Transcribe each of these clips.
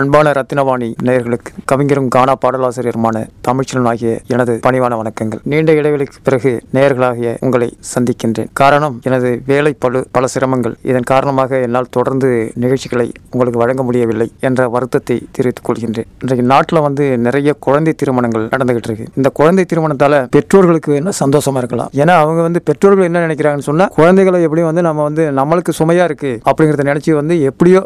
அன்பான ரத்தினவாணி நேயர்களுக்கு கவிஞரும் கானா பாடலாசிரியருமான தமிழ்ச்சலன் ஆகிய எனது பணிவான வணக்கங்கள். நீண்ட இடைவெளிக்கு பிறகு நேயர்களாகிய உங்களை சந்திக்கின்றேன். காரணம் எனது வேலை பளு பல சிரமங்கள். இதன் காரணமாக என்னால் தொடர்ந்து நிகழ்ச்சிகளை உங்களுக்கு வழங்க முடியவில்லை என்ற வருத்தத்தை தெரிவித்துக் கொள்கின்றேன். இன்றைக்கு நாட்டில் வந்து நிறைய குழந்தை திருமணங்கள் நடந்துகிட்டு இருக்கு. இந்த குழந்தை திருமணத்தால பெற்றோர்களுக்கு என்ன சந்தோஷமா இருக்கலாம்? ஏன்னா அவங்க வந்து பெற்றோர்கள் என்ன நினைக்கிறாங்கன்னு சொன்னா குழந்தைகளை எப்படியும் வந்து நம்ம வந்து நம்மளுக்கு சுமையா இருக்கு அப்படிங்கிறத நினைச்சு வந்து எப்படியோ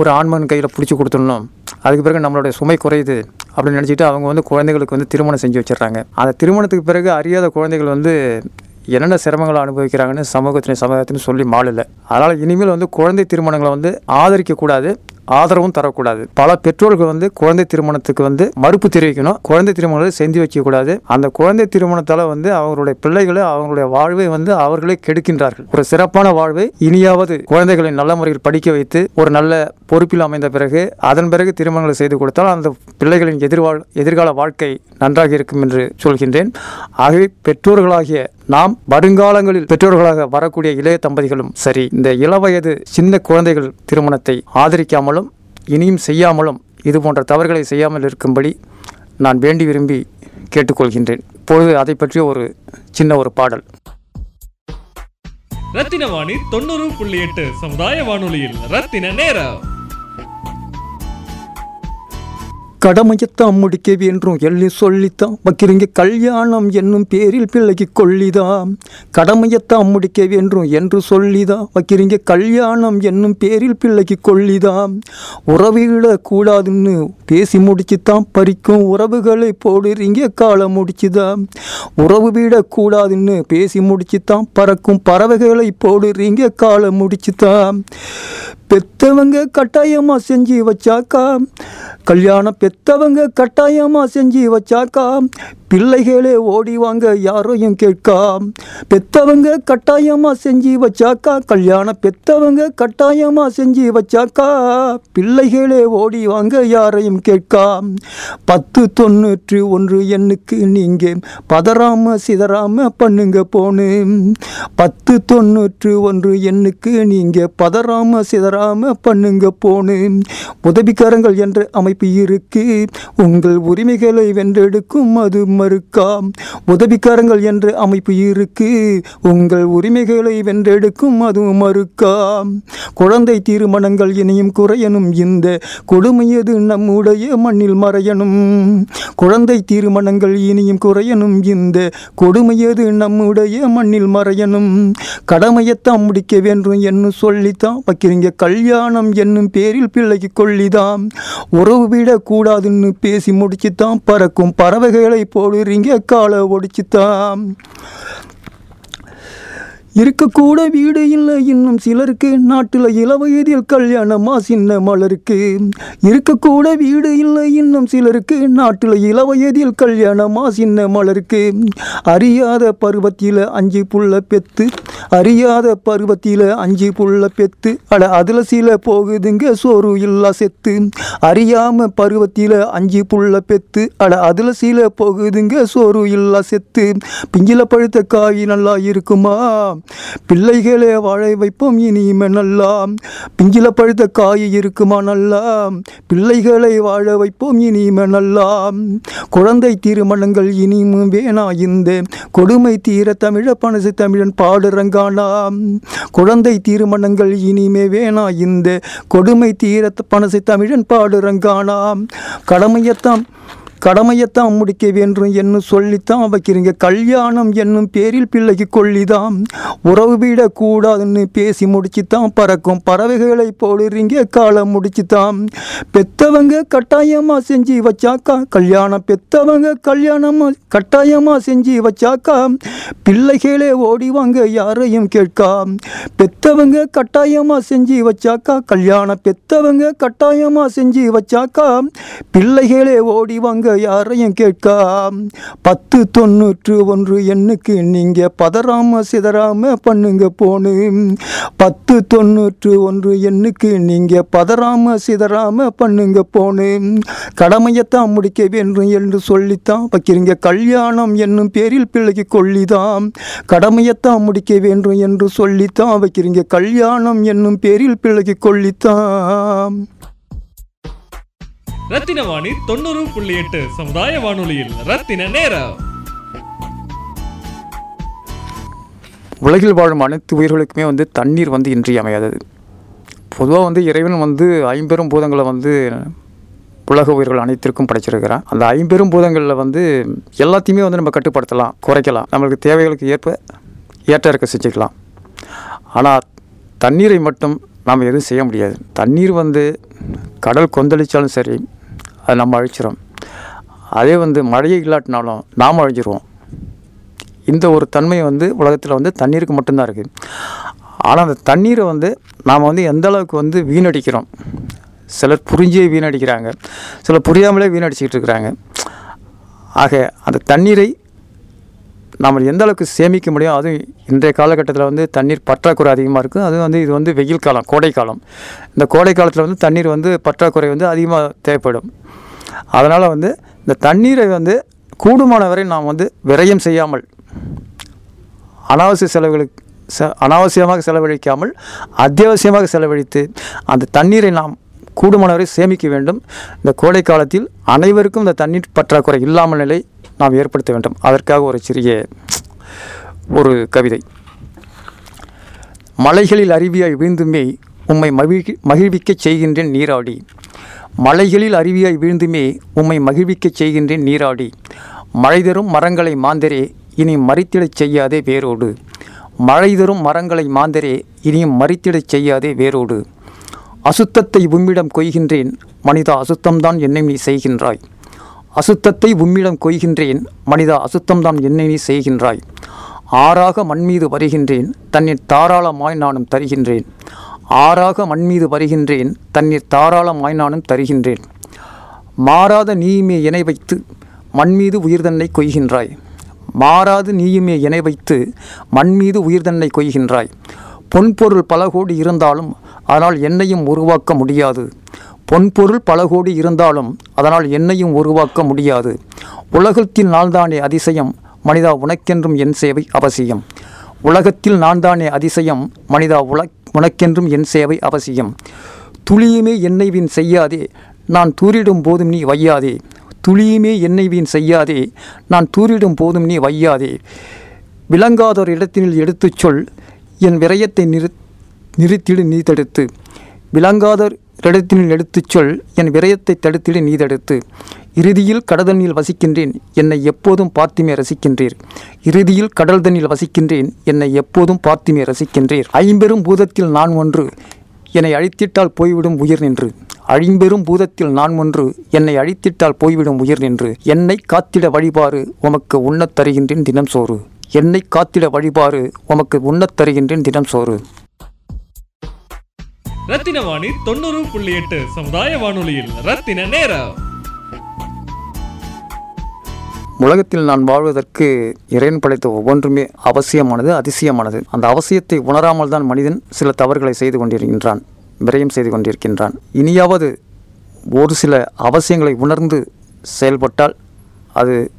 ஒரு ஆண்மகன் கையில் பிடிச்சி கொடுத்துடணும். அதுக்கு பிறகு நம்மளுடைய சுமை குறையுது அப்படின்னு நினச்சிட்டு அவங்க வந்து குழந்தைகளுக்கு வந்து திருமணம் செஞ்சு வச்சிடுறாங்க. அந்த திருமணத்துக்கு பிறகு அறியாத குழந்தைகள் வந்து என்னென்ன சிரமங்களை அனுபவிக்கிறாங்கன்னு சமூகத்தின் சமூகத்தின்னு சொல்லி மாளல. அதனால் இனிமேல் வந்து குழந்தை திருமணங்களை வந்து ஆதரிக்கக்கூடாது ஆதரவும் தரக்கூடாது. பல பெற்றோர்கள் வந்து குழந்தை திருமணத்துக்கு வந்து மறுப்பு தெரிவிக்கணும் குழந்தை திருமணங்களை செஞ்சு வைக்கக்கூடாது. அந்த குழந்தை திருமணத்தால் வந்து அவங்களுடைய பிள்ளைகளை அவங்களுடைய வாழ்வை வந்து அவர்களே கெடுக்கின்றார்கள். ஒரு சிறப்பான வாழ்வை இனியாவது குழந்தைகளை நல்ல முறையில் படிக்க வைத்து ஒரு நல்ல பொறுப்பில் அமைந்த பிறகு அதன் பிறகு திருமணங்களை செய்து கொடுத்தால் அந்த பிள்ளைகளின் எதிர்வாழ் எதிர்கால வாழ்க்கை நன்றாக இருக்கும் என்று சொல்கின்றேன். ஆகவே பெற்றோர்களாகிய நாம் வருங்காலங்களில் பெற்றோர்களாக வரக்கூடிய இளைய தம்பதிகளும் சரி இந்த இளவயது சின்ன குழந்தைகள் திருமணத்தை ஆதரிக்காமலும் இனியும் செய்யாமலும் இது போன்ற தவறுகளை செய்யாமல் இருக்கும்படி நான் வேண்டி விரும்பி கேட்டுக்கொள்கின்றேன். இப்பொழுது அதை பற்றிய ஒரு சின்ன ஒரு பாடல். ரத்தின வாணி தொண்ணூறு புள்ளி எட்டு சமுதாய வானொலியில் ரத்தின நேரம். கடமையத்தான் முடிக்க வேண்டும் எள்ளி சொல்லித்தான். வைக்கிறீங்க கல்யாணம் என்னும் பேரில் பிள்ளைக்கு கொள்ளிதாம் கடமையத்தான் முடிக்க வேண்டும் என்று சொல்லிதான் வைக்கிறீங்க கல்யாணம் என்னும் பேரில் பிள்ளைக்கு கொள்ளிதாம் உறவிட கூடாதுன்னு பேசி முடிச்சுத்தான் பறிக்கும் உறவுகளை போடுறீங்க காலம் முடிச்சுதான் உறவு விடக்கூடாதுன்னு பேசி முடிச்சுத்தான் பறக்கும் பறவைகளை போடுறீங்க காலம் முடிச்சுதான் பெத்தவங்க கட்டாயமாக செஞ்சு வச்சாக்கா கல்யாணம் பெ பெத்தவங்க கட்டாயமா செஞ்சு வச்சாக்கா பிள்ளைகளே ஓடி வாங்க யாரையும் கேட்காம். பெத்தவங்க கட்டாயமாக செஞ்சு வச்சாக்கா கல்யாணம் பெத்தவங்க கட்டாயமாக செஞ்சு வச்சாக்கா பிள்ளைகளே ஓடி வாங்க யாரையும் கேட்காம். பத்து தொண்ணூற்று ஒன்று எண்ணுக்கு நீங்கள் பதறாம சிதறாம பண்ணுங்க போனு. பத்து தொண்ணூற்று ஒன்று எண்ணுக்கு நீங்கள் பதறாம சிதறாம பண்ணுங்க போனு. உதவிக்காரங்கள் என்ற அமைப்பு இருக்கு. உங்கள் உரிமைகளை வென்றெடுக்கும் அது மறுக்காம். உதவிக்காரங்கள் என்ற அமைப்பு இருக்கு. உங்கள் உரிமைகளை வென்றெடுக்கும் அதுவும் மறுக்காம். குழந்தை திருமணங்கள் இனியும் குறையணும். இந்த கொடுமையது நம்முடைய மண்ணில் மறையணும். குழந்தை திருமணங்கள் இனியும் குறையணும். இந்த கொடுமையது நம்முடைய மண்ணில் மறையணும். கடமையைத்தான் முடிக்க வேண்டும் என்று சொல்லித்தான் வைக்கிறீங்க. கல்யாணம் என்னும் பேரில் பிள்ளைக்கு கொள்ளிதான் உறவு விடக்கூடாதுன்னு பேசி முடிச்சுத்தான் பறக்கும் பறவைகளை போடுறீங்க காலை ஒடிச்சுத்தான் இருக்கக்கூட வீடு இல்லை. இன்னும் சிலருக்கு நாட்டில் இளவயதில் கல்யாணமா சின்ன மலருக்கு. இருக்கக்கூட வீடு இல்லை. இன்னும் சிலருக்கு நாட்டில் இளவயதில் கல்யாணமா சின்ன மலருக்கு. அறியாத பருவத்தில் அஞ்சு புள்ள பெத்து அறியாத பருவத்தில் அஞ்சு புள்ள பெத்து. அட அதில் சில போகுதுங்க சோறு இல்லா செத்து. அறியாம பருவத்தில் அஞ்சு புள்ள பெத்து அட அதில் சில போகுதுங்க சோறு இல்லா செத்து. பிஞ்சில பழுத்த காய் நல்லா இருக்குமா? பிள்ளைகளே வாழ வைப்போம் இனிமே நல்லா பிஞ்சில பழுத்த காய் இருக்குமா நல்லா பிள்ளைகளை வாழ வைப்போம் இனிமே நல்லா குழந்தை திருமணங்கள் இனிமும் வேணா இந்த. கொடுமை தீர தமிழ பனசு தமிழன் பாடுறங்கானா. குழந்தை திருமணங்கள் இனிமே வேணா இந்த. கொடுமை தீர பனசு தமிழன் பாடுறங்கானா. கடமையத்தான் கடமையைத்தான் முடிக்க வேண்டும் என்று சொல்லித்தான் வைக்கிறீங்க. கல்யாணம் என்னும் பேரில் பிள்ளைக்கு கொள்ளிதான் உறவு விடக்கூடாதுன்னு பேசி முடிச்சுத்தான் பறக்கும். பறவைகளை போடுறீங்க காலம் முடிச்சுதான் பெத்தவங்க கட்டாயமாக செஞ்சு வச்சாக்கா? கல்யாணம் பெத்தவங்க கல்யாணமாக கட்டாயமாக செஞ்சு வச்சாக்கா? பிள்ளைகளே ஓடிவாங்க யாரையும் கேட்கா. பெத்தவங்க கட்டாயமாக செஞ்சு வச்சாக்கா? கல்யாணம் பெத்தவங்க கட்டாயமாக செஞ்சு வச்சாக்கா? பிள்ளைகளே ஓடிவாங்க யாரையும் கேட்கா பத்து தொண்ணூற்று ஒன்று எண்ணுக்கு நீங்க பதறாம சிதறாம பண்ணுங்க போனு. பத்து தொண்ணூற்று ஒன்று எண்ணுக்கு நீங்க பதறாம சிதறாம பண்ணுங்க போனு. கடமையைத்தான் முடிக்க வேண்டும் என்று சொல்லித்தான் வைக்கிறீங்க. கல்யாணம் என்னும் பேரில் பிள்ளைக்கு கொள்ளிதான் கடமையைத்தான் முடிக்க வேண்டும் என்று சொல்லித்தான் வைக்கிறீங்க. கல்யாணம் என்னும் பேரில் பிள்ளைக்கு கொள்ளித்தான் ரத்தின வாணி தொண்ணூறு புள்ளி எட்டு சமுதாய வானொலியில் ரத்தின நேரம். உலகில் வாழும் அனைத்து உயிர்களுக்குமே வந்து தண்ணீர் வந்து இன்றியமையாதது. பொதுவாக வந்து இறைவன் வந்து ஐம்பெரும் பூதங்களை வந்து உலக உயிர்கள் அனைத்திற்கும் படைச்சிருக்கிறான். அந்த ஐம்பெரும் பூதங்களில் வந்து எல்லாத்தையுமே வந்து நம்ம கட்டுப்படுத்தலாம் குறைக்கலாம். நம்மளுக்கு தேவைகளுக்கு ஏற்ப ஏற்ற இருக்க செஞ்சுக்கலாம். ஆனால் தண்ணீரை மட்டும் நாம் எதுவும் செய்ய முடியாது. தண்ணீர் வந்து கடல் கொந்தளித்தாலும் சரி அது நம்ம அழிச்சிடும் அதே வந்து மழையே இல்லாட்டினாலும் நாம் அழிஞ்சிருவோம். இந்த ஒரு தன்மை வந்து உலகத்தில் வந்து தண்ணீருக்கு மட்டும்தான் இருக்குது ஆனால் அந்த தண்ணீரை வந்து நாம் வந்து எந்த அளவுக்கு வந்து வீணடிக்கிறோம்? சிலர் புரிஞ்சே வீணடிக்கிறாங்க. சிலர் புரியாமலே வீணடிச்சிக்கிட்டு இருக்கிறாங்க. ஆக அந்த தண்ணீரை நாம் எந்த அளவுக்கு சேமிக்க முடியும் அதுவும் இன்றைய காலகட்டத்தில் வந்து தண்ணீர் பற்றாக்குறை அதிகமாக இருக்குது. அதுவும் வந்து இது வந்து வெயில் காலம் கோடை காலம். இந்த கோடை காலத்தில் வந்து தண்ணீர் வந்து பற்றாக்குறை வந்து அதிகமாக தேவைப்படும். அதனால் வந்து இந்த தண்ணீரை வந்து கூடுமான வரை நாம் வந்து விரயம் செய்யாமல் அனாவசிய செலவுகளுக்கு செ அனாவசியமாக செலவழிக்காமல் அத்தியாவசியமாக செலவழித்து அந்த தண்ணீரை நாம் கூடுமான வரை சேமிக்க வேண்டும். இந்த கோடை காலத்தில் அனைவருக்கும் இந்த தண்ணீர் பற்றாக்குறை இல்லாமல் நிலை நாம் ஏற்படுத்த வேண்டும். அதற்காக ஒரு சிறிய ஒரு கவிதை. மலைகளில் அருவியாய் வீழ்ந்துமே உம்மை மகிழ் மகிழ்விக்கச் செய்கின்றேன் நீராடி. மலைகளில் அருவியாய் வீழ்ந்துமே உம்மை மகிழ்விக்கச் செய்கின்றேன் நீராடி. மழை தரும் மரங்களை மாந்தரே இனி மறித்திடச் செய்யாதே வேரோடு. மழை தரும் மரங்களை மாந்தரே இனியும் மறித்திடச் செய்யாதே வேரோடு. அசுத்தத்தை உம்மிடம் கொய்கின்றேன். மனிதா அசுத்தம்தான் என்னை நீ செய்கின்றாய். அசுத்தத்தை உம்மிடம் கொய்கின்றேன். மனிதா அசுத்தம்தான் என்னை நீ செய்கின்றாய். ஆறாக மண்மீது வருகின்றேன். தண்ணீர் தாராளமாய் நானும் தருகின்றேன். ஆறாக மண்மீது வருகின்றேன். தண்ணீர் தாராளமாய் நானும் தருகின்றேன். மாறாத நீயுமே இணை வைத்து மண்மீது உயிர்தன்னை கொய்கின்றாய். மாறாது நீயுமே இணை வைத்து மண்மீது உயிர்தன்னை கொய்கின்றாய். பொன்பொருள் பல கோடி இருந்தாலும் அதனால் என்னையும் உருவாக்க முடியாது. பொன்பொருள் பல கோடி இருந்தாலும் அதனால் என்னையும் உருவாக்க முடியாது. உலகத்தில் நான்தானே அதிசயம் மனிதா உனக்கென்றும் என் சேவை அவசியம். உலகத்தில் நான்தானே அதிசயம் மனிதா உல உனக்கென்றும் என் சேவை அவசியம். துளியுமே என்னை வீண் செய்யாதே நான் தூரிடும் போதும் நீ வையாதே. துளியுமே என்னை வீண் செய்யாதே நான் தூரிடும் போதும் நீ வையாதே. விளங்காதோர் இடத்தினில் எடுத்துச் சொல் என் விரயத்தை நிறு நிறுத்திடு நீ தடுத்து. விளங்காதோர் இடத்தினில் எடுத்துச் சொல் என் விரயத்தை தடுத்திட நீ தடுத்து. இறுதியில் கடதனில் வசிக்கின்றேன் என்னை எப்போதும் பார்த்துமே ரசிக்கின்றீர். இறுதியில் கடல் தண்ணில் வசிக்கின்றேன் என்னை எப்போதும் பார்த்துமே ரசிக்கின்றீர். ஐம்பெரும் பூதத்தில் நான் ஒன்று என்னை அழித்திட்டால் போய்விடும் உயிர் நின்று. அழிம்பெரும் பூதத்தில் நான் ஒன்று என்னை அழித்திட்டால் போய்விடும் உயிர் நின்று. என்னை காத்திட வழிபாறு உமக்கு உண்ணத் தருகின்றேன் தினம் சோறு. என்னை காத்திட வழிபாறு உமக்கு உண்ணத் தருகின்றேன் தினம் சோறு. ரத்தின வாணி தொண்ணூறு புள்ளி எட்டு சமுதாய வானொலியில். ரத்தின நேரம். உலகத்தில் நான் வாழ்வதற்கு இறைவன் படைத்த ஒவ்வொன்றுமே அவசியமானது அதிசயமானது. அந்த அவசியத்தை உணராமல் தான் மனிதன் சில தவறுகளை செய்து கொண்டிருக்கின்றான் விரயம் செய்து கொண்டிருக்கின்றான். இனியாவது ஒரு சில அவசியங்களை உணர்ந்து செயல்பட்டால் அது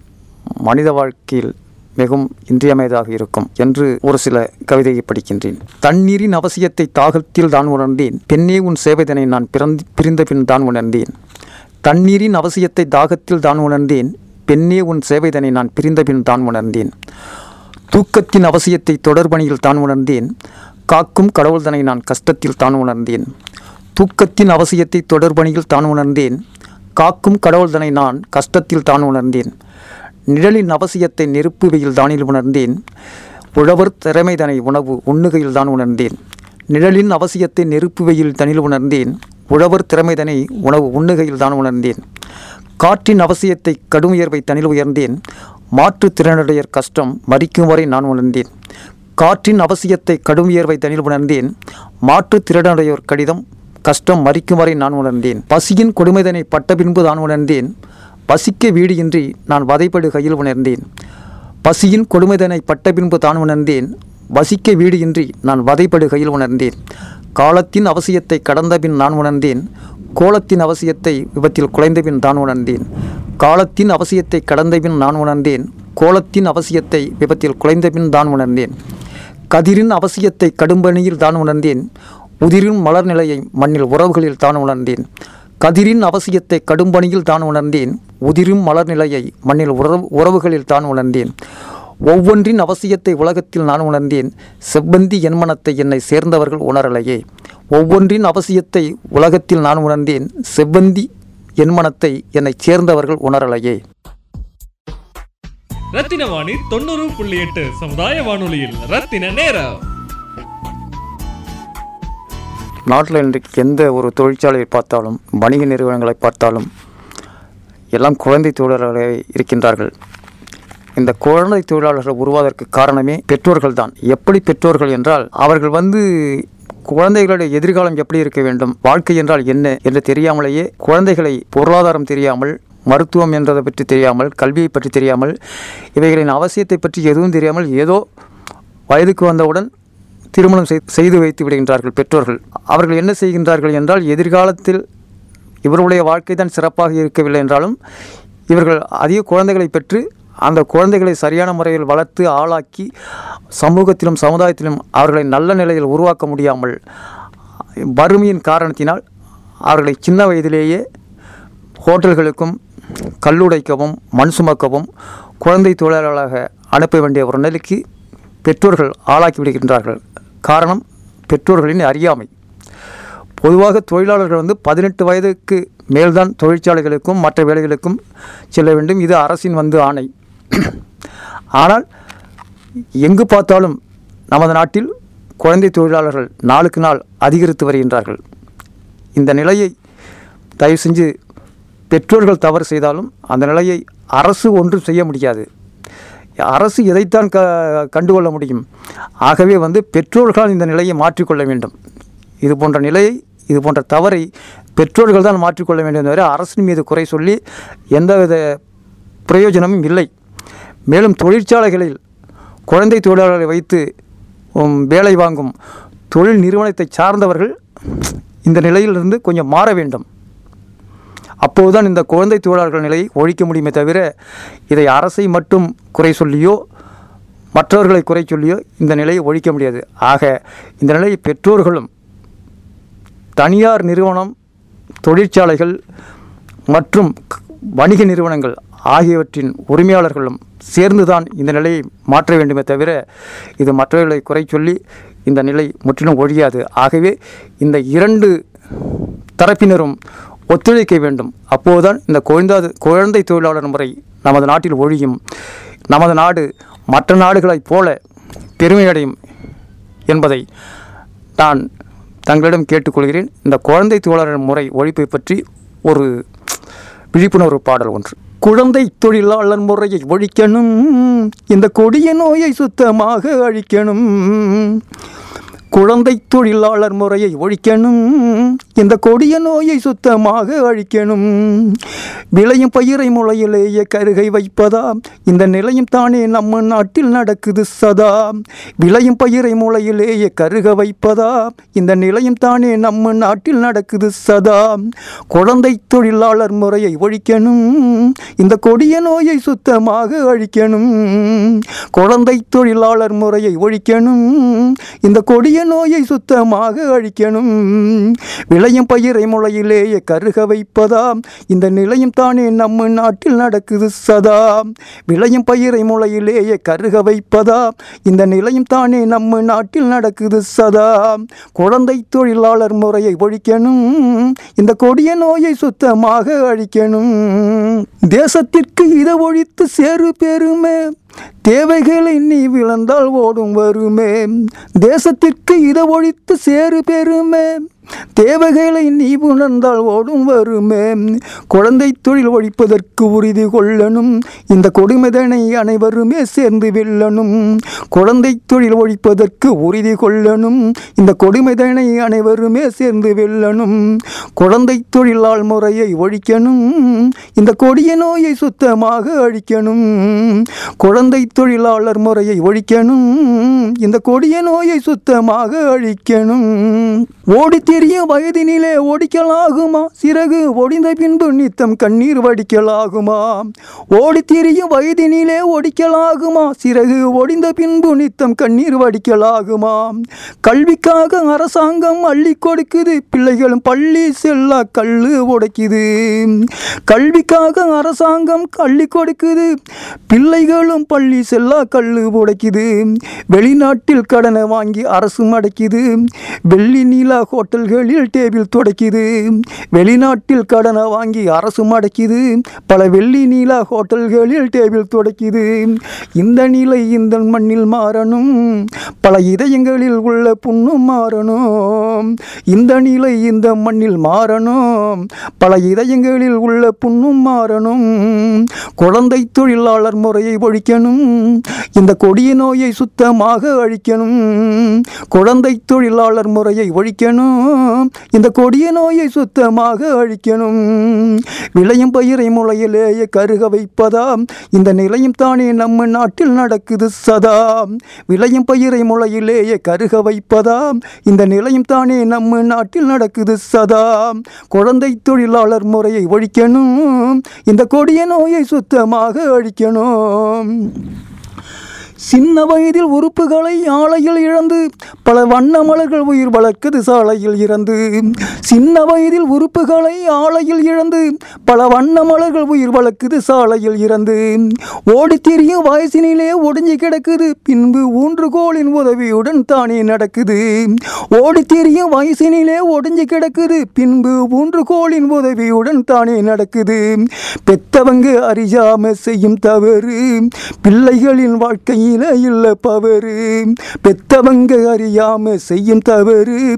மனித வாழ்க்கையில் மிகவும் இன்றியமையதாக இருக்கும் என்று ஒரு சில கவிதையை படிக்கின்றேன். தண்ணீரின் அவசியத்தை தாகத்தில் தான் உணர்ந்தேன். பெண்ணே உன் சேவைதனை நான் பிறந்து பிரிந்த பின் தான் உணர்ந்தேன். தண்ணீரின் அவசியத்தை தாகத்தில் தான் உணர்ந்தேன். பெண்ணே உன் சேவைதனை நான் பிரிந்த பின் தான் உணர்ந்தேன். தூக்கத்தின் அவசியத்தை தொடர்பணியில் தான் உணர்ந்தேன். காக்கும் கடவுள்தனை நான் கஷ்டத்தில் தான் உணர்ந்தேன். தூக்கத்தின் அவசியத்தை தொடர்பணியில் தான் உணர்ந்தேன். காக்கும் கடவுள்தனை நான் கஷ்டத்தில் தான் உணர்ந்தேன். நிழலின் அவசியத்தை நெருப்பு வெயில் தானில் உணர்ந்தேன். உழவர் திறமைதனை உணவு உண்ணுகையில் தான் உணர்ந்தேன். நிழலின் அவசியத்தை நெருப்பு வெயில் தனில் உணர்ந்தேன். உழவர் திறமைதனை உணவு உண்ணுகையில் தான் உணர்ந்தேன். காற்றின் அவசியத்தை கடும் உயர்வை தனில் உயர்ந்தேன். மாற்றுத்திறனுடையர் கஷ்டம் மறிக்கும் வரை நான் உணர்ந்தேன். காற்றின் அவசியத்தை கடும் உயர்வை தனில் உணர்ந்தேன். மாற்றுத்திறனுடையோர் கடிதம் கஷ்டம் மறிக்கும் வரை நான் உணர்ந்தேன். பசியின் கொடுமைதனை பட்ட பின்பு தான் உணர்ந்தேன். பசிக்க வீடு இன்றி நான் வதைப்படு கையில் உணர்ந்தேன். பசியின் கொடுமைதனை பட்ட பின்பு தான் உணர்ந்தேன். வசிக்க வீடு இன்றி நான் வதைப்படு கையில் உணர்ந்தேன். காலத்தின் அவசியத்தை கடந்த பின் நான் உணர்ந்தேன். கோலத்தின் அவசியத்தை விபத்தில் குலைந்த பின் தான் உணர்ந்தேன். காலத்தின் அவசியத்தை கடந்த பின் நான் உணர்ந்தேன். கோலத்தின் அவசியத்தை விபத்தில் குலைந்த பின் தான் உணர்ந்தேன். கதிரின் அவசியத்தை கடும்பணியில் தான் உணர்ந்தேன். உதிரின் மலர் நிலையை மண்ணில் உறவுகளில் தான் உணர்ந்தேன். கதிரின் அவசியத்தை கடும்பணியில் தான் உணர்ந்தேன். உதிரும் மலர் நிலையை மண்ணில் உறவு உறவுகளில் தான் உணர்ந்தேன். ஒவ்வொன்றின் அவசியத்தை உலகத்தில் நான் உணர்ந்தேன். செவ்வந்தி என்மனத்தை என்னை சேர்ந்தவர்கள் உணரலையே. ஒவ்வொன்றின் அவசியத்தை உலகத்தில் நான் உணர்ந்தேன். செவ்வந்தி என்மனத்தை என்னை சேர்ந்தவர்கள் உணரலையே. ரத்தின வாணி தொண்ணூறு புள்ளி எட்டு சமுதாய வானொலியில் ரத்தின நேரம். நாட்டில் இன்றைக்கு எந்த ஒரு தொழிற்சாலையை பார்த்தாலும் வணிக நிறுவனங்களை பார்த்தாலும் எல்லாம் குழந்தை தொழிலாளர்களே இருக்கின்றார்கள். இந்த குழந்தை தொழிலாளர்கள் உருவாவதற்கு காரணமே பெற்றோர்கள் தான். எப்படி பெற்றோர்கள் என்றால் அவர்கள் வந்து குழந்தைகளுடைய எதிர்காலம் எப்படி இருக்க வேண்டும் வாழ்க்கை என்றால் என்ன என்று தெரியாமலேயே குழந்தைகளை பொருளாதாரம் தெரியாமல் மருத்துவம் என்றதை பற்றி தெரியாமல் கல்வியை பற்றி தெரியாமல் இவைகளின் அவசியத்தை பற்றி எதுவும் தெரியாமல் ஏதோ வயதுக்கு வந்தவுடன் திருமணம் செய்து வைத்து விடுகின்றார்கள் பெற்றோர்கள். அவர்கள் என்ன செய்கின்றார்கள் என்றால் எதிர்காலத்தில் இவருடைய வாழ்க்கை தான் சிறப்பாக இருக்கவில்லை என்றாலும் இவர்கள் அதிக குழந்தைகளை பெற்று அந்த குழந்தைகளை சரியான முறையில் வளர்த்து ஆளாக்கி சமூகத்திலும் சமுதாயத்திலும் அவர்களை நல்ல நிலையில் உருவாக்க முடியாமல் வறுமையின் காரணத்தினால் அவர்களை சின்ன வயதிலேயே ஹோட்டல்களுக்கும் கல்லுடைக்கவும் மண் சுமக்கவும் குழந்தை தொழிலாளராக அனுப்ப வேண்டிய ஒரு நிலைக்கு பெற்றோர்கள் ஆளாக்கி விடுகின்றார்கள். காரணம் பெற்றோர்களின் அறியாமை. பொதுவாக தொழிலாளர்கள் வந்து பதினெட்டு வயதுக்கு மேல்தான் தொழிற்சாலைகளுக்கும் மற்ற வேலைகளுக்கும் செல்ல வேண்டும். இது அரசின் வந்து ஆணை. ஆனால் எங்கு பார்த்தாலும் நமது நாட்டில் குழந்தை தொழிலாளர்கள் நாளுக்கு நாள் அதிகரித்து வருகின்றார்கள். இந்த நிலையை தயவு செஞ்சு பெற்றோர்கள் தவறு செய்தாலும் அந்த நிலையை அரசு ஒன்றும் செய்ய முடியாது. அரசு எதைத்தான் க கண்டுகொள்ள முடியும்? ஆகவே வந்து பெற்றோர்களால் இந்த நிலையை மாற்றிக்கொள்ள வேண்டும். இது போன்ற நிலையை இது போன்ற தவறை பெற்றோர்கள் தான் மாற்றிக்கொள்ள வேண்டும் தவிர அரசின் மீது குறை சொல்லி எந்தவித பிரயோஜனமும் இல்லை. மேலும் தொழிற்சாலைகளில் குழந்தை தொழிலாளர்களை வைத்து வேலை வாங்கும் தொழில் நிறுவனத்தை சார்ந்தவர்கள் இந்த நிலையிலிருந்து கொஞ்சம் மாற வேண்டும். அப்போதுதான் இந்த குழந்தை தொழிலாளர்கள் நிலையை ஒழிக்க முடியுமே தவிர இதை அரசை மட்டும் குறை சொல்லியோ மற்றவர்களை குறை சொல்லியோ இந்த நிலையை ஒழிக்க முடியாது. ஆக இந்த நிலையை பெற்றோர்களும் தனியார் நிறுவனம் தொழிற்சாலைகள் மற்றும் வணிக நிறுவனங்கள் ஆகியவற்றின் உரிமையாளர்களும் சேர்ந்துதான் இந்த நிலையை மாற்ற வேண்டுமே தவிர இது மற்றவர்களை குறை சொல்லி இந்த நிலை முற்றிலும் ஒழியாது. ஆகவே இந்த இரண்டு தரப்பினரும் ஒத்துழைக்க வேண்டும். அப்போதுதான் இந்த குழந்தை குழந்தை தொழிலாளர் முறை நமது நாட்டில் ஒழியும். நமது நாடு மற்ற நாடுகளைப் போல பெருமையடையும் என்பதை நான் தங்களிடம் கேட்டுக்கொள்கிறேன். இந்த குழந்தை தொழிலாளர் முறை ஒழிப்பை பற்றி ஒரு விழிப்புணர்வு பாடல் ஒன்று. குழந்தை தொழிலாளர் முறையை ஒழிக்கணும். இந்த கொடிய நோயை சுத்தமாக அழிக்கணும். குழந்தை தொழிலாளர் முறையை ஒழிக்கணும் இந்த கொடிய நோயை சுத்தமாக அழிக்கணும். விளையும் பயிரை முளையிலேயே கருகை வைப்பதா? இந்த நிலையும் தானே நம்ம நாட்டில் நடக்குது சதா. விளையும் பயிரை முளையிலேயே கருக வைப்பதா? இந்த நிலையும் தானே நம்ம நாட்டில் நடக்குது சதா. குழந்தை தொழிலாளர் முறையை ஒழிக்கணும் இந்த கொடிய நோயை சுத்தமாக அழிக்கணும். குழந்தை தொழிலாளர் முறையை ஒழிக்கணும் இந்த கொடிய நோயை சுத்தமாக அழிக்கணும். விளையும் பயிரை முளையிலேயே கருக வைப்பதாம் இந்த நிலையம் தானே நம்ம நாட்டில் நடக்குது சதா. விளையும் பயிரை முளையிலேயே கருக வைப்பதா? இந்த நிலையம் தானே நம்ம நாட்டில் நடக்குது சதா. குழந்தை தொழிலாளர் முறையை ஒழிக்கணும். இந்த கொடிய நோயை சுத்தமாக அழிக்கணும். தேசத்திற்கு இதை ஒழித்து சேரு பெருமே. தேவைகளை நீ விளந்தால் ஓடும் வருமே. தேசத்திற்கு இதை ஒழித்து சேறு பெருமே தேவைகளை நீ உணர்ந்தால் ஓடும் வருமே. குழந்தை தொழில் ஒழிப்பதற்கு உறுதி கொள்ளணும். இந்த கொடுமைதனை அனைவருமே சேர்ந்து வெல்லணும். குழந்தை தொழில் ஒழிப்பதற்கு உறுதி கொள்ளணும். இந்த கொடுமைதனை அனைவருமே சேர்ந்து வெல்லணும். குழந்தை தொழிலாள் முறையை ஒழிக்கணும். இந்த கொடிய நோயை சுத்தமாக அழிக்கணும். குழந்தை தொழிலாளர் முறையை ஒழிக்கணும். இந்த கொடிய நோயை சுத்தமாக அழிக்கணும். ஓடி திரியும் வயதினிலே ஒடிக்கலாகுமா சிறகு ஒடிந்த பின்பு நித்தம் கண்ணீர் வடிக்கலாகுமா? ஓடி வயதினிலே ஒடிக்கலாகுமா சிறகு ஒடிந்த பின்பு நித்தம் கண்ணீர் வடிக்கலாகுமா? கல்விக்காக அரசாங்கம் அள்ளி கொடுக்குது பிள்ளைகளும் பள்ளி செல்ல கல்லு உடைக்குது. கல்விக்காக அரசாங்கம் அள்ளி கொடுக்குது பிள்ளைகளும் பள்ளி செல்ல கல்லு உடைக்குது. வெளிநாட்டில் கடனை வாங்கி அரசு அடைக்குது வெள்ளி நீலா ஹோட்டல்களில் டேபிள் துடைக்குது. வெளிநாட்டில் கடனை வாங்கி அரசு மடக்கிது. பல வெள்ளி நீலா ஹோட்டல்களில் டேபிள் துடைக்குது. இந்த நிலை இந்த மண்ணில் மாறணும். பல இதயங்களில் உள்ள புண்ணும் மாறணும். இந்த நிலை இந்த மண்ணில் மாறணும். பல இதயங்களில் உள்ள புண்ணும் மாறணும். குழந்தை தொழிலாளர் முறையை ஒழிக்கணும். இந்த கொடிய நோயை சுத்தமாக அழிக்கணும். குழந்தை தொழிலாளர் முறையை ஒழிக்கணும். இந்த கொடிய நோயை சுத்தமாக அழிக்கணும். விளையும் பயிரை முளையிலேயே கருக வைப்பதாம் இந்த நிலையும் தானே நம்ம நாட்டில் நடக்குது சதா. விளையும் பயிரை முளையிலேயே கருக வைப்பதாம் இந்த நிலையும் தானே நம்ம நாட்டில் நடக்குது சதா. குழந்தை தொழிலாளர் முறையை ஒழிக்கணும். இந்த கொடிய நோயை சுத்தமாக அழிக்கணும். சின்ன வயதில் உறுப்புகளை ஆலையில் இழந்து பல வண்ண மலர்கள் உயிர் வளர்க்குது சாலையில் இறந்து. சின்ன வயதில் உறுப்புகளை ஆலையில் இழந்து பல வண்ண மலர்கள் உயிர் வளர்க்குது சாலையில் இறந்து. ஓடித் திரியும் வயசினிலே ஒடிஞ்சு கிடக்குது. பின்பு ஊன்றுகோலின் உதவியுடன் தானே நடக்குது. ஓடித் திரியும் வயசினிலே ஒடிஞ்சு கிடக்குது. பின்பு ஊன்றுகோலின் உதவியுடன் தானே நடக்குது. பெத்தவங்க அறியாம செய்யும் தவறு. பிள்ளைகளின் கையில் இல்லை பவறு பெத்தவங்க அறியாம செய்யும் தவறு.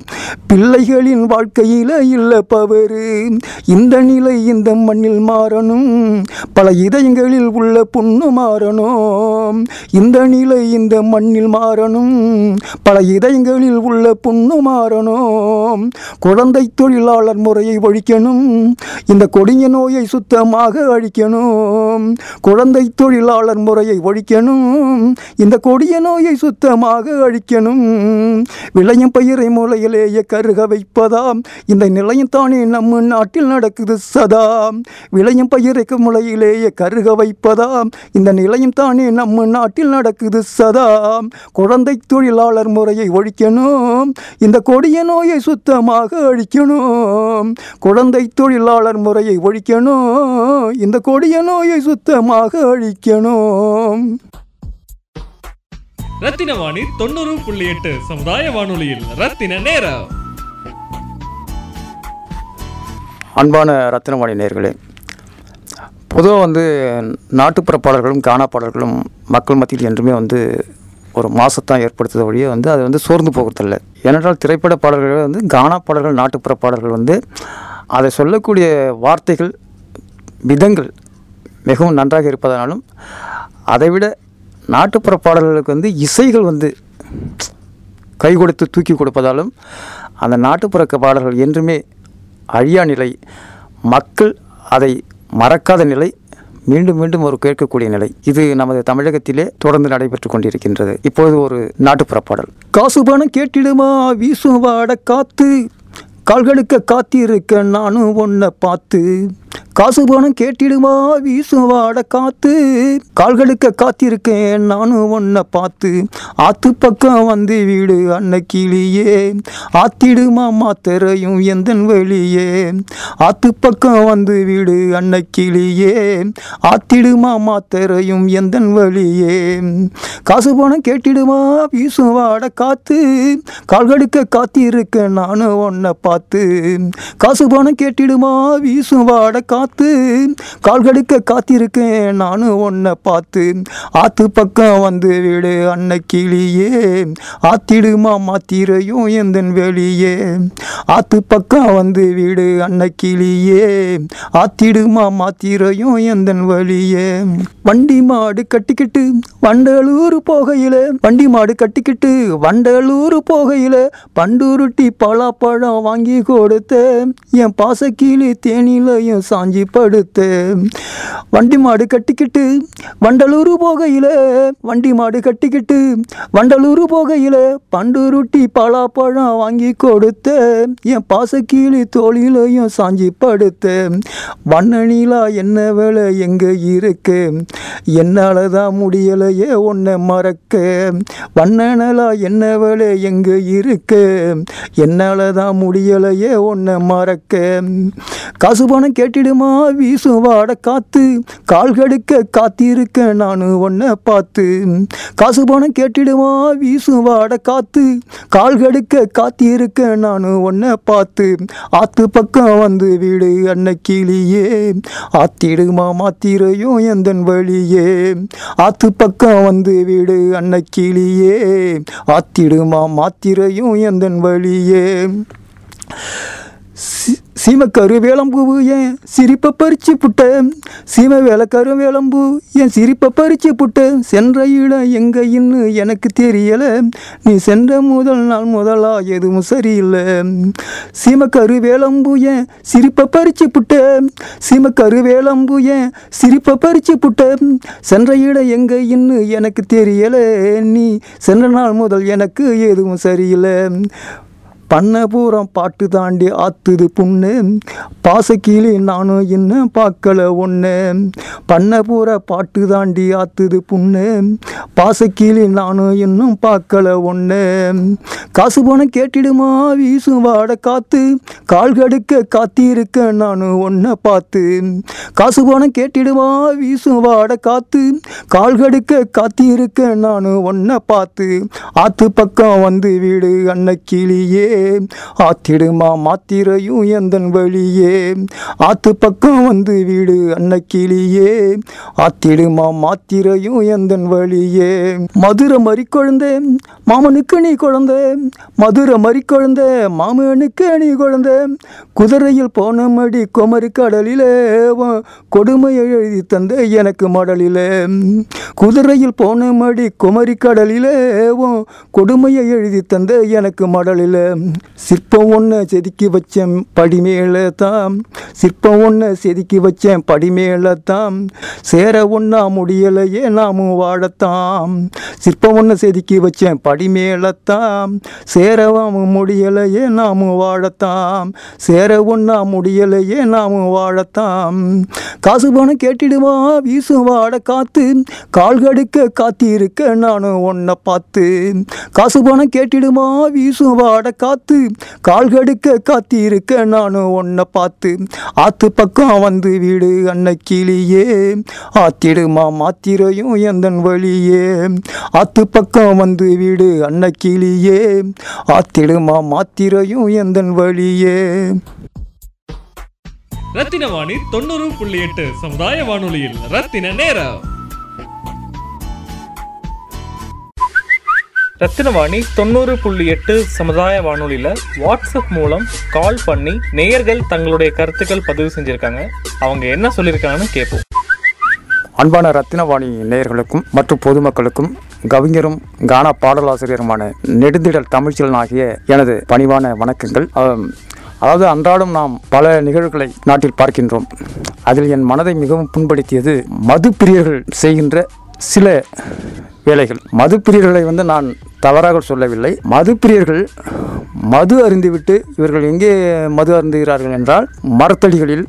பிள்ளைகளின் வாழ்க்கையில் இல்லை பவறு இந்த நிலை இந்த மண்ணில் மாறணும். பல இதயங்களில் உள்ள புண்ணு மாறணும். இந்த நிலை இந்த மண்ணில் மாறணும். பல இதயங்களில் உள்ள புண்ணு மாறணும். குழந்தை தொழிலாளர் முறையை ஒழிக்கணும். இந்த கொடிய நோயை சுத்தமாக அழிக்கணும். குழந்தை தொழிலாளர் முறையை ஒழிக்கணும். இந்த கொடிய நோயை சுத்தமாக அழிக்கணும். விளையும் பயிரை மூலையிலேயே கருக வைப்பதாம் இந்த நிலையம் தானே நம்ம நாட்டில் நடக்குது சதா. விளையும் பயிரைக்கு முளையிலேயே கருக வைப்பதாம் இந்த நிலையம் தானே நம்ம நாட்டில் நடக்குது சதா. குழந்தை தொழிலாளர் முறையை ஒழிக்கணும். இந்த கொடிய நோயை சுத்தமாக அழிக்கணும். குழந்தை தொழிலாளர் முறையை ஒழிக்கணும். இந்த கொடிய நோயை சுத்தமாக அழிக்கணும். ரத்தினவாணி தொண்ணூறு புள்ளி எட்டு சமுதாய வானொலியில். ரத்தின நேரம். அன்பான ரத்தினவாணி நேர்களே பொதுவாக வந்து நாட்டுப்புற பாடல்களும் கானா பாடல்களும் மக்கள் மத்தியில் என்றுமே வந்து ஒரு மாசத்தான் ஏற்படுத்துத வழியே வந்து அது வந்து சோர்ந்து போகிறதில்ல. ஏனென்றால் திரைப்பட பாடல்கள் வந்து கானா பாடல்கள் நாட்டுப்புற பாடல்கள் வந்து அதை சொல்லக்கூடிய வார்த்தைகள் விதங்கள் மிகவும் நன்றாக இருப்பதனாலும் அதைவிட நாட்டுப்புற பாடல்களுக்கு வந்து இசைகள் வந்து கை கொடுத்து தூக்கி கொடுப்பதாலும் அந்த நாட்டுப்புற பாடல்கள் என்றுமே அழியா நிலை. மக்கள் அதை மறக்காத நிலை மீண்டும் மீண்டும் ஒரு கேட்கக்கூடிய நிலை. இது நமது தமிழகத்திலே தொடர்ந்து நடைபெற்று கொண்டிருக்கின்றது. இப்போது ஒரு நாட்டுப்புற பாடல். காசு பணம் கேட்டிடுமா வீசும் வாட காத்து? கால்களுக்க காத்திருக்க நானும் ஒன்ன பார்த்து. காசு பணம் கேட்டிடுமா வீசும் வாட காத்து. கால்களுக்க காத்திருக்கேன் நானும் ஒன்ன பார்த்து. ஆத்து பக்கம் வந்து வீடு அன்னைக்கிளியே ஆத்திடுமா மாத்தரையும் எந்தன் வெளியே ஆத்து பக்கம் வந்து வீடு அன்னைக்கிளியே ஆத்திடுமா மாத்திரையும் எந்தன் வழியே. காசு பணம் கேட்டிடுமா வீசும் வாட காத்து. கால்களுக்க காத்திருக்கேன் நானும் ஒன்ன பார்த்து. காசு பணம் கேட்டிடுமா வீசும் வாட காத்து. கால் கழுக்க காத்திருக்கேன் நானும் உன்னை பார்த்து. ஆத்து பக்கம் வந்து வீடு விடு அன்னைக்கிளியே ஆத்திடுமா மாத்திரையும் எந்தன் வெளியே? ஆத்து பக்கம் வந்து வீடு அன்னைக்கிளியே ஆத்திடுமா மாத்திரையும் எந்தன் வழியே? வண்டி மாடு கட்டிக்கிட்டு வண்டலூர் போகையில். வண்டி மாடு கட்டிக்கிட்டு வண்டலூர் போகையில். பண்டுருட்டி பலாப்பழம் வாங்கி கொடுத்த என் பாசக்கீழி தேனிலையும் சாஞ்சி படுத்து வண்டி மாடு கட்டிக்கிட்டு வண்டலூர் போகையில் வண்டி மாடு கட்டிக்கிட்டு வண்டலூர் போகையில பண்டுருட்டி பலாப்பழம் வாங்கி கொடுத்த என் பாசக்கீழி தோழிலையும் சாஞ்சி படுத்த வண்ணனிலா என்ன வேலை எங்கே இருக்கு? என்னால் தான் முடியலையே ஒன்றை மறக்க. வண்ணனலா என்ன வேலை எங்கே இருக்கு? என்னால தான் முடியலையே ஒன்றை மறக்க. காசு பணம் கேட்டிடுமா? வீசும் வாட காத்து கால் கடுக்க காத்திருக்க நானு ஒன்ன பார்த்து. காசு பணம் கேட்டிடுமா வீசும் வாட காத்து கால் கடுக்க காத்திருக்க நானு ஒன்ன பார்த்து. ஆத்து பக்கம் வந்து வீடு அன்னைக்கிளியே ஆத்திடுமா மாத்திரையும் எந்தன் வழியே. ஆத்து பக்கம் வந்து வீடு அன்னைக்கிளியே ஆத்திடுமா மாத்திரையும் எந்தன் வழியே. சி- சீம கருவேலம்பூ ஏன் சிரிப்பை பறிச்சு புட்ட சீம வேலை கருவேலம்பூ என் சிரிப்பை பறிச்சு புட்ட சென்ற இடம் எங்க இன்னும் எனக்கு தெரியல. நீ சென்ற முதல் நாள் முதலா எதுவும் சரியில்லை. சீம கருவேலம்பூ ஏன் சிரிப்பை பறிச்சு புட்ட சீம கருவேலம்பூ ஏன் சிரிப்பை பறிச்சு புட்ட சென்ற இடம் எங்க இன்னும் எனக்கு தெரியல. நீ சென்ற நாள் முதல் எனக்கு எதுவும் சரியில்லை. பண்ணபூரம் பாட்டு தாண்டி ஆத்துது புண்ணு. பாசக்கீழி நானும் இன்னும் பார்க்கல ஒன்று பண்ணபூர பாட்டு தாண்டி ஆத்துது புண்ணு. பாசக்கீழி நானும் இன்னும் பார்க்கல ஒன்று காசு பணம் கேட்டிடுமா வீசும் வாட காத்து. கால் கடுக்க காத்திருக்க நானும் ஒன்றை பார்த்து. காசு பணம் கேட்டிடுமா வீசும் வாட காத்து. கால் கடுக்க காத்திருக்க நானும் ஒன்றை பார்த்து. ஆத்து பக்கம் வந்து வீடு அன்னைக்கிளியே ஆத்திடுமா மாத்திரையும் எந்தன் வழியே? ஆத்து பக்கம் வந்து வீடு அன்னைக்கிளியே. ஆத்திடுமா மாத்திரையும் எந்தன் வழியே? மதுரை மறி குழந்தை மாமனுக்கு நீ குழந்தை. மதுரை மறி குழந்தை மாமனுக்கு நீ குழந்தை. குதிரையில் போன மடி குமரி கடலிலே கொடுமையை எழுதி தந்த எனக்கு மடலிலே. குதிரையில் போன மடி குமரி கடலிலே கொடுமையை எழுதி தந்த எனக்கு மடலிலே. சிற்பம் ஒன்று செதுக்கி வச்சேன் படி மேலே தான். சிற்பம் ஒன்று செதுக்கி வச்சேன் படி மேலே தான். சேர ஒன்றா முடியலையே நாமும் வாழத்தான். சிற்பம் ஒன்று செதுக்கி வச்சேன் படி மேலே தான். சேரவும் முடியலையே நாமும் வாழத்தான். சேர ஒன்றா முடியலையே நாமும் வாழத்தான். காசு பணம் கேட்டிடுவா வீசும் வாட காத்து. கால்கடுக்க காத்திருக்க நானும் ஒன்றை பார்த்து. காசு பணம் கேட்டிடுமா வீசும் வாட காத்து கால் கடுக்க காத்திருக்க நானும் உன்னை பார்த்து. ஆத்து பக்கம் வந்து வீடு அன்னைக்கிளியே ஆத்திடுமா மாத்திரையும் எந்தன் வழியே. ஆத்து பக்கம் வந்து வீடு அன்னைக்கிளியே ஆத்திடுமா மாத்திரையும் எந்தன் வழியே. ரத்தின வாணி தொண்ணூறு புள்ளி எட்டு சமுதாய வானொலியில் ரத்தின நேரம். ரத்தினவாணி தொண்ணூறு புள்ளி எட்டு சமுதாய வானொலியில் வாட்ஸ்அப் மூலம் கால் பண்ணி நேயர்கள் தங்களுடைய கருத்துக்கள் பதிவு செஞ்சுருக்காங்க. அவங்க என்ன சொல்லியிருக்காங்கன்னு கேட்போம் அன்பான ரத்தினவாணி நேயர்களுக்கும் மற்றும் பொதுமக்களுக்கும் கவிஞரும் கானா பாடலாசிரியருமான நெடுந்திடல் தமிழ்ச்செல்வன் ஆகிய எனது பணிவான வணக்கங்கள். அதாவது அன்றாடம் நாம் பல நிகழ்வுகளை நாட்டில் பார்க்கின்றோம். அதில் என் மனதை மிகவும் புண்படுத்தியது மது பிரியர்கள் செய்கின்ற சில வேலைகள். மது பிரியர்களை வந்து நான் தவறாக சொல்லவில்லை. மது பிரியர்கள் மது அருந்திவிட்டு இவர்கள் எங்கே மது அருந்துகிறார்கள் என்றால் மரத்தடிகளில்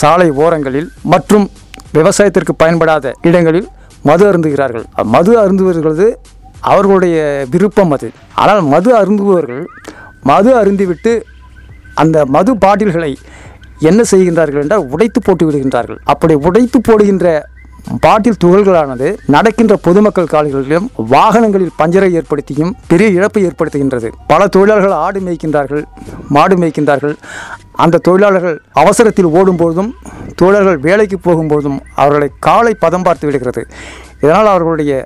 சாலை ஓரங்களில் மற்றும் விவசாயத்திற்கு பயன்படாத இடங்களில் மது அருந்துகிறார்கள். மது அருந்துவர்களது அவர்களுடைய விருப்பம் அது. ஆனால் மது அருந்துபவர்கள் மது அருந்திவிட்டு அந்த மது பாட்டில்களை என்ன செய்கின்றார்கள் என்றால் உடைத்து போட்டு விடுகின்றார்கள். அப்படி உடைத்து போடுகின்ற பாட்டில் துகள்களானது நடக்கின்ற பொதுமக்கள் கால்களிலும் வாகனங்களில் பஞ்சரை ஏற்படுத்தியும் பெரிய இழப்பை ஏற்படுத்துகின்றது. பல தொழிலாளர்கள் ஆடு மேய்க்கின்றார்கள் மாடு மேய்க்கின்றார்கள். அந்த தொழிலாளர்கள் அவசரத்தில் ஓடும்போதும் தொழிலாளர்கள் வேலைக்கு போகும்போதும் அவர்களை காலை பதம் பார்த்து விடுகிறது. இதனால் அவர்களுடைய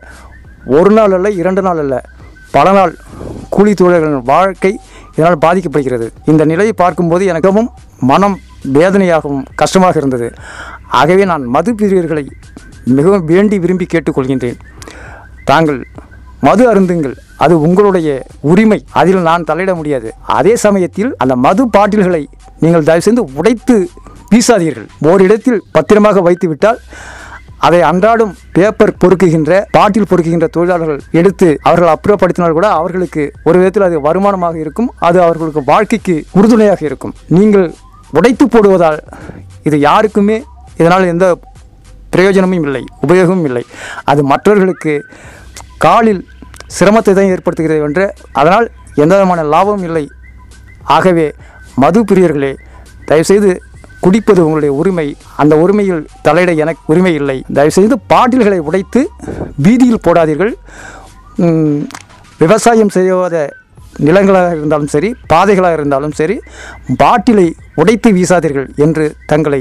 ஒரு நாள் அல்ல இரண்டு நாள் அல்ல பல நாள் கூலி தொழிலாளர்களின் வாழ்க்கை இதனால் பாதிக்கப்படுகிறது. இந்த நிலையை பார்க்கும்போது எனக்கவும் மனம் வேதனையாகவும் கஷ்டமாக இருந்தது. ஆகவே நான் மது பிரியர்களை மிகவும் வேண்டி விரும்பி கேட்டுக்கொள்கின்றேன். தாங்கள் மது அருந்துங்கள். அது உங்களுடைய உரிமை. அதில் நான் தலையிட முடியாது. அதே சமயத்தில் அந்த மது பாட்டில்களை நீங்கள் தயவு செய்து உடைத்து வீசாதீர்கள். ஓரிடத்தில் பத்திரமாக வைத்துவிட்டால் அதை அன்றாடம் பேப்பர் பொறுக்குகின்ற பாட்டில் பொறுக்குகின்ற தொழிலாளர்கள் எடுத்து அவர்கள் அப்புறப்படுத்தினால் கூட அவர்களுக்கு ஒரு விதத்தில் அது வருமானமாக இருக்கும். அது அவர்களுக்கு வாழ்க்கைக்கு உறுதுணையாக இருக்கும். நீங்கள் உடைத்து போடுவதால் இது யாருக்குமே இதனால் எந்த பிரயோஜனமும் இல்லை உபயோகமும் இல்லை. அது மற்றவர்களுக்கு காலில் சிரமத்தை தான் ஏற்படுத்துகிறது என்று அதனால் எந்த விதமான லாபமும் இல்லை. ஆகவே மது பிரியர்களே தயவுசெய்து குடிப்பது உங்களுடைய உரிமை. அந்த உரிமையில் தலையிட எனக்கு உரிமை இல்லை. தயவுசெய்து பாட்டில்களை உடைத்து வீதியில் போடாதீர்கள். விவசாயம் செய்யாத நிலங்களாக இருந்தாலும் சரி பாதைகளாக இருந்தாலும் சரி பாட்டிலை உடைத்து வீசாதீர்கள் என்று தங்களை